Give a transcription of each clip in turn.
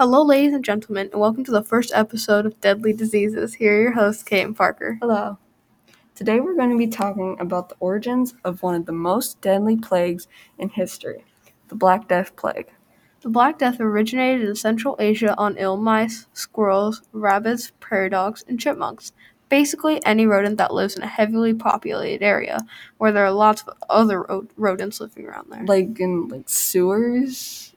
Hello, ladies and gentlemen, and welcome to the first episode of Deadly Diseases. Here are your hosts, Kate and Parker. Hello. Today we're going to be talking about the origins of one of the most deadly plagues in history the Black Death Plague. The Black Death originated in Central Asia on ill mice, squirrels, rabbits, prairie dogs, and chipmunks. Basically, any rodent that lives in a heavily populated area where there are lots of other ro- rodents living around there. Like in like sewers?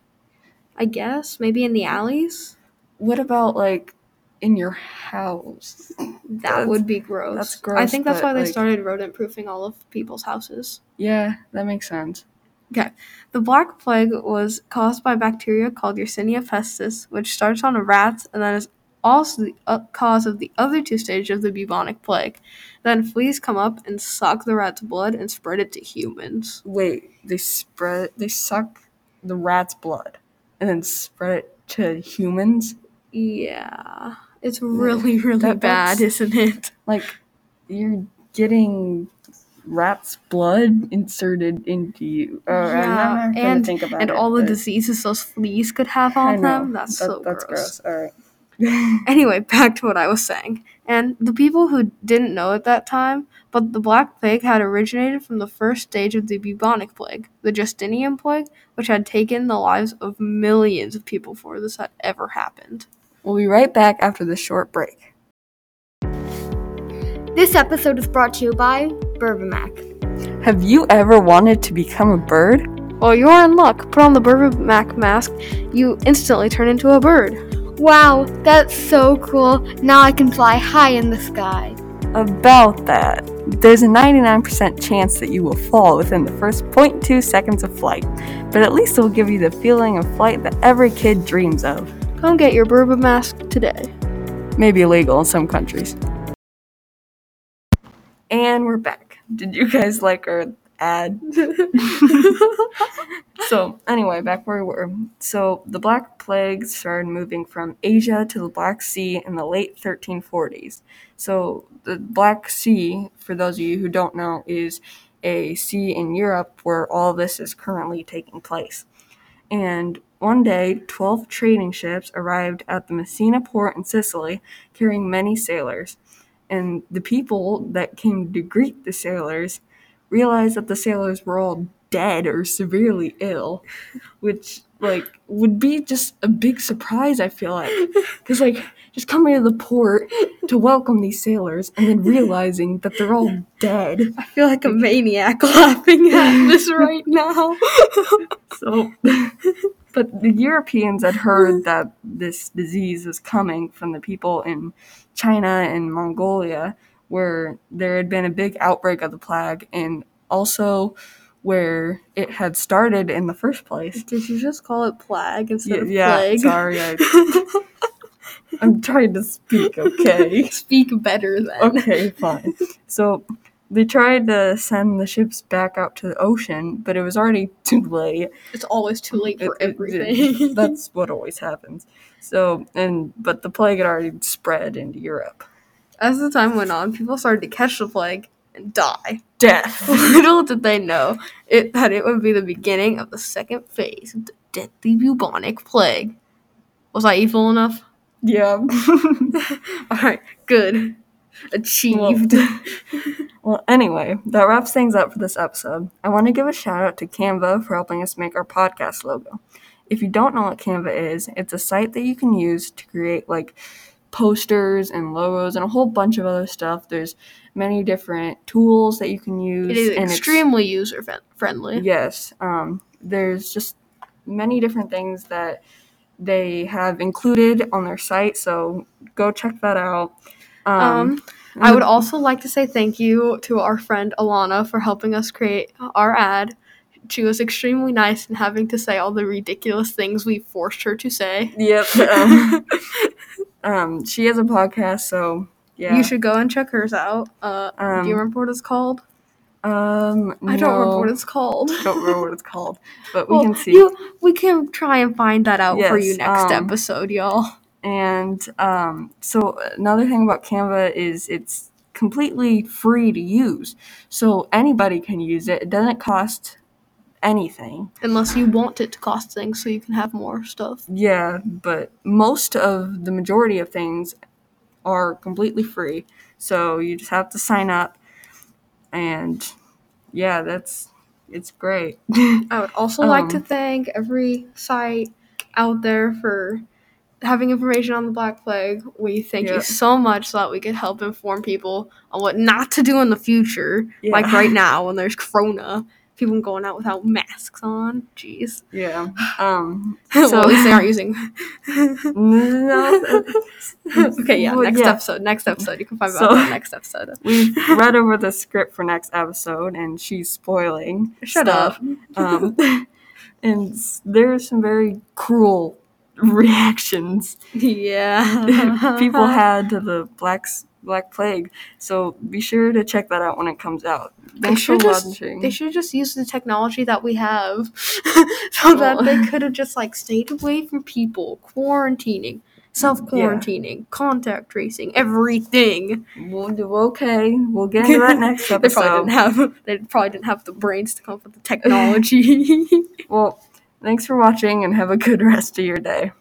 I guess maybe in the alleys. What about like in your house? That That's- would be gross. that's gross, I think that's but, why they like- started rodent proofing all of people's houses. Yeah, that makes sense. Okay. The Black Plague was caused by bacteria called Yersinia pestis, which starts on rats and then is also the uh, cause of the other two stages of the bubonic plague. Then fleas come up and suck the rat's blood and spread it to humans. Wait, they spread they suck the rat's blood and then spread it to humans? Yeah. It's really, really That- bad, isn't it? Like you're getting rat's blood inserted into you. Oh, I'm Yeah, and- think about And all the diseases those fleas could have on them. That's That- so that's gross. gross. All right. Anyway, back to what I was saying. And the people who didn't know at that time, but the Black Plague had originated from the first stage of the bubonic plague, the Justinian plague, which had taken the lives of millions of people before this had ever happened. We'll be right back after this short break. This episode is brought to you by Burbermac. Have you ever wanted to become a bird? Well, you're in luck. Put on the Burbermac mask, you instantly turn into a bird. Wow, that's so cool. Now I can fly high in the sky. About that. There's a 99% chance that you will fall within the first 0.2 seconds of flight, but at least it will give you the feeling of flight that every kid dreams of. Come get your Burbermac mask today. Maybe illegal in some countries. And we're back. Did you guys like our ad? so, anyway, back where we were. So, the Black Plague started moving from Asia to the Black Sea in the late 1340s. So, the Black Sea, for those of you who don't know, is a sea in Europe where all this is currently taking place. And one day, 12 trading ships arrived at the Messina port in Sicily carrying many sailors. And the people that came to greet the sailors realized that the sailors were all dead or severely ill, which like would be just a big surprise. I feel like because like just coming to the port to welcome these sailors and then realizing that they're all dead. I feel like a maniac laughing at this right now. So, but the Europeans had heard that this disease was coming from the people in China and Mongolia, where there had been a big outbreak of the plague, and also where it had started in the first place. Did you just call it plague instead Yeah, of yeah plague? sorry, I, I'm trying to speak. Okay. Speak better then. Okay, fine. So they tried to send the ships back out to the ocean, but it was already too late. It's always too late for It- it- everything. that's what always happens. So, and but the plague had already spread into Europe. As the time went on, people started to catch the plague and die. Death. Little did they know it that it would be the beginning of the second phase of the deadly bubonic plague. Was I evil enough? yeah. Alright, good. Achieved. well, anyway, that wraps things up for this episode. I want to give a shout out to Canva for helping us make our podcast logo. If you don't know what Canva is, it's a site that you can use to create like posters and logos and a whole bunch of other stuff. There's many different tools that you can use. it is extremely user friendly. Yes. Um, there's just many different things that they have included on their site, so go check that out. Um, Um, I would also like to say thank you to our friend Alana for helping us create our ad. She was extremely nice in having to say all the ridiculous things we forced her to say. Yep. Um, um, she has a podcast, so yeah. You should go and check hers out. Uh, Um, do you remember what it's called? Um, I don't remember what it's called. I don't remember what it's called, but we Well, can see. You, we can try and find that out for you next um, episode, y'all. And um, so another thing about Canva is it's completely free to use, so anybody can use it. It doesn't cost anything. Unless you want it to cost things so you can have more stuff. Yeah, but most of the majority of things are completely free. So you just have to sign up and yeah, that's it's great. I would also like to Um, thank every site out there for having information on the Black Plague. We thank Yeah. you so much so that we could help inform people on what not to do in the future. Like right now when there's Corona, people going out without masks on. Jeez. yeah. Um well, So- at least they aren't using. no, okay, yeah. Well, Next yeah. episode. Next episode. You can find So- out the next episode. we've read over the script for next episode and she's spoiling Shut stuff. Um and there are some very cruel reactions yeah. people had to the black black plague. So be sure to check that out when it comes out. They Thanks for should just watching. they should just use the technology that we have so that they could have just like stayed away from people, quarantining, self quarantining, contact tracing, everything. We'll do okay. We'll get into that next episode. They probably didn't have they probably didn't have the brains to come up with the technology. well, thanks for watching and have a good rest of your day.